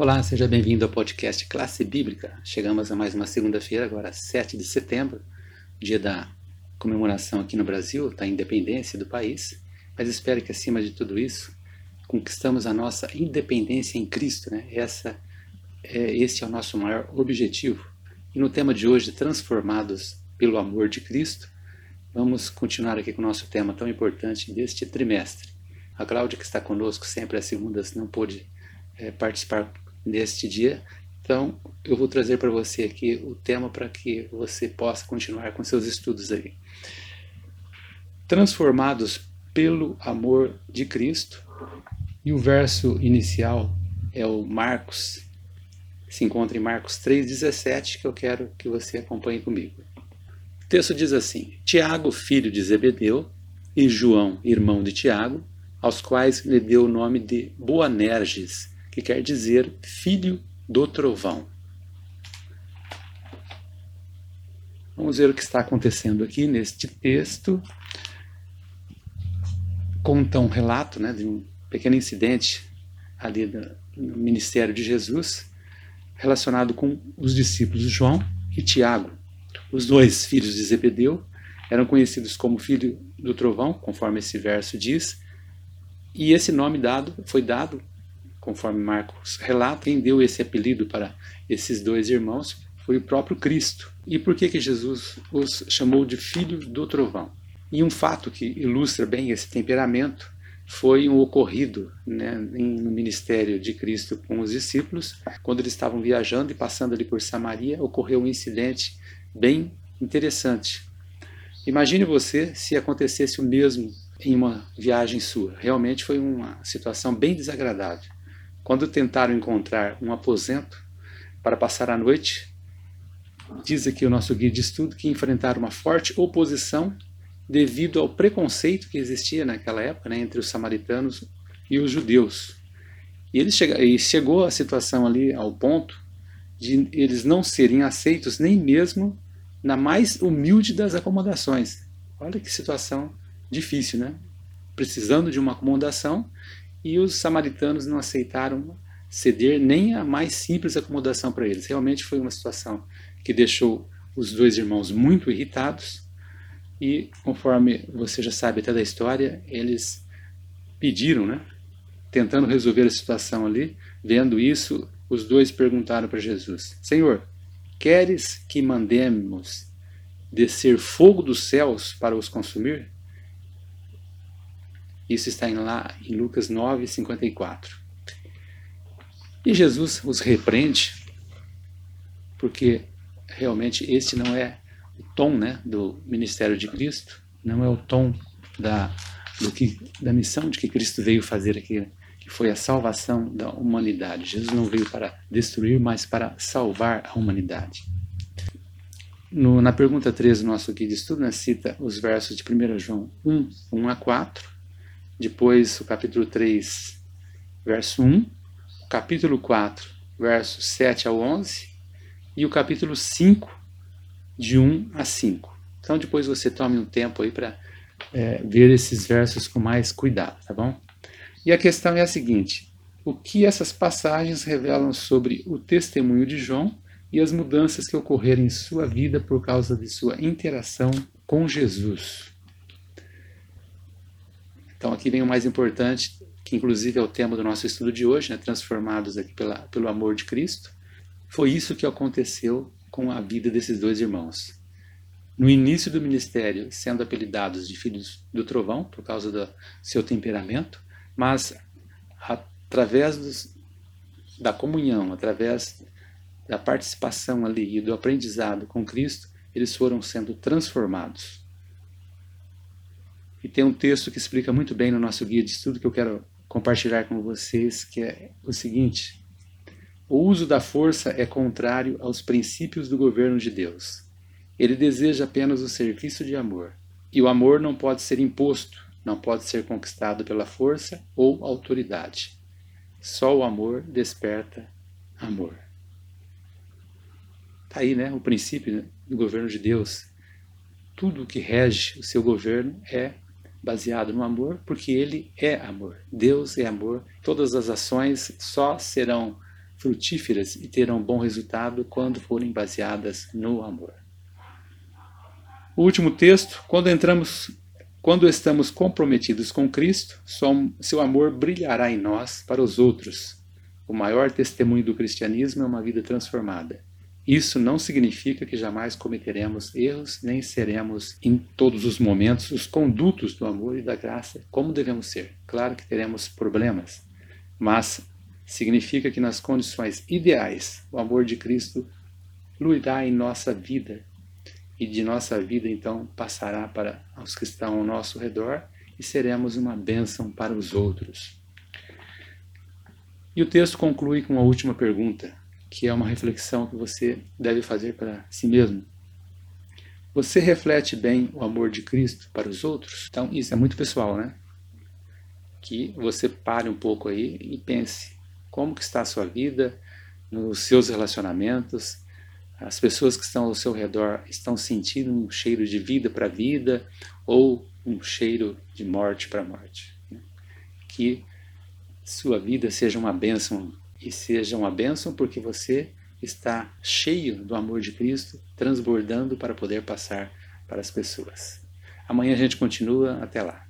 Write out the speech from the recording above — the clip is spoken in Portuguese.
Olá, seja bem-vindo ao podcast Classe Bíblica. Chegamos a mais uma segunda-feira, agora 7 de setembro, dia da comemoração aqui no Brasil, da independência do país. Mas espero que, acima de tudo isso, conquistamos a nossa independência em Cristo. Né? Essa, é, esse é o nosso maior objetivo. E no tema de hoje, Transformados pelo Amor de Cristo, vamos continuar aqui com o nosso tema tão importante deste trimestre. A Cláudia, que está conosco sempre às segundas, não pôde é, participar neste dia. Então, eu vou trazer para você aqui o tema para que você possa continuar com seus estudos aí. Transformados pelo amor de Cristo. E o verso inicial é o Marcos, se encontra em Marcos 3,17, que eu quero que você acompanhe comigo. O texto diz assim: Tiago, filho de Zebedeu, e João, irmão de Tiago, aos quais lhe deu o nome de Boanerges, que quer dizer filho do trovão. Vamos ver o que está acontecendo aqui neste texto. Conta um relato né, de um pequeno incidente ali no ministério de Jesus, relacionado com os discípulos João e Tiago. Os dois filhos de Zebedeu eram conhecidos como filho do trovão, conforme esse verso diz, e esse nome dado foi dado conforme Marcos relata, quem deu esse apelido para esses dois irmãos foi o próprio Cristo. E por que, que Jesus os chamou de filhos do trovão? E um fato que ilustra bem esse temperamento foi um ocorrido né, no ministério de Cristo com os discípulos, quando eles estavam viajando e passando ali por Samaria, ocorreu um incidente bem interessante. Imagine você se acontecesse o mesmo em uma viagem sua. Realmente foi uma situação bem desagradável. Quando tentaram encontrar um aposento para passar a noite, diz aqui o nosso guia de estudo que enfrentaram uma forte oposição devido ao preconceito que existia naquela época né, entre os samaritanos e os judeus. E, eles chega, e chegou a situação ali ao ponto de eles não serem aceitos nem mesmo na mais humilde das acomodações. Olha que situação difícil, né? Precisando de uma acomodação e os samaritanos não aceitaram ceder nem a mais simples acomodação para eles. Realmente foi uma situação que deixou os dois irmãos muito irritados e, conforme você já sabe até da história, eles pediram, né? Tentando resolver a situação ali, vendo isso, os dois perguntaram para Jesus: Senhor, queres que mandemos descer fogo dos céus para os consumir? Isso está em, lá em Lucas 9, 54. E Jesus os repreende, porque realmente este não é o tom né, do ministério de Cristo, não é o tom da, do que, da missão de que Cristo veio fazer aqui, que foi a salvação da humanidade. Jesus não veio para destruir, mas para salvar a humanidade. No, na pergunta 13 do nosso guia de estudo, né, cita os versos de 1 João 1, 1 a 4, depois o capítulo 3, verso 1, o capítulo 4, versos 7 ao 11 e o capítulo 5, de 1 a 5. Então depois você tome um tempo aí para é, ver esses versos com mais cuidado, tá bom? E a questão é a seguinte: o que essas passagens revelam sobre o testemunho de João e as mudanças que ocorreram em sua vida por causa de sua interação com Jesus? Então aqui vem o mais importante, que inclusive é o tema do nosso estudo de hoje, né? transformados aqui pela, pelo amor de Cristo. Foi isso que aconteceu com a vida desses dois irmãos. No início do ministério, sendo apelidados de filhos do trovão, por causa do seu temperamento, mas através dos, da comunhão, através da participação ali e do aprendizado com Cristo, eles foram sendo transformados. E tem um texto que explica muito bem no nosso guia de estudo que eu quero compartilhar com vocês, que é o seguinte: o uso da força é contrário aos princípios do governo de Deus. Ele deseja apenas o serviço de amor. E o amor não pode ser imposto, não pode ser conquistado pela força ou autoridade. Só o amor desperta amor. Está aí, né? O princípio do governo de Deus. Tudo que rege o seu governo é baseado no amor, porque ele é amor. Deus é amor. Todas as ações só serão frutíferas e terão bom resultado quando forem baseadas no amor. O último texto, quando entramos quando estamos comprometidos com Cristo, seu amor brilhará em nós para os outros. O maior testemunho do cristianismo é uma vida transformada. Isso não significa que jamais cometeremos erros, nem seremos em todos os momentos os condutos do amor e da graça como devemos ser. Claro que teremos problemas, mas significa que nas condições ideais o amor de Cristo fluirá em nossa vida e de nossa vida então passará para os que estão ao nosso redor e seremos uma bênção para os outros. E o texto conclui com uma última pergunta que é uma reflexão que você deve fazer para si mesmo. Você reflete bem o amor de Cristo para os outros? Então, isso é muito pessoal, né? Que você pare um pouco aí e pense como que está a sua vida, nos seus relacionamentos, as pessoas que estão ao seu redor estão sentindo um cheiro de vida para vida ou um cheiro de morte para morte. Que sua vida seja uma bênção e seja uma bênção porque você está cheio do amor de Cristo, transbordando para poder passar para as pessoas. Amanhã a gente continua, até lá.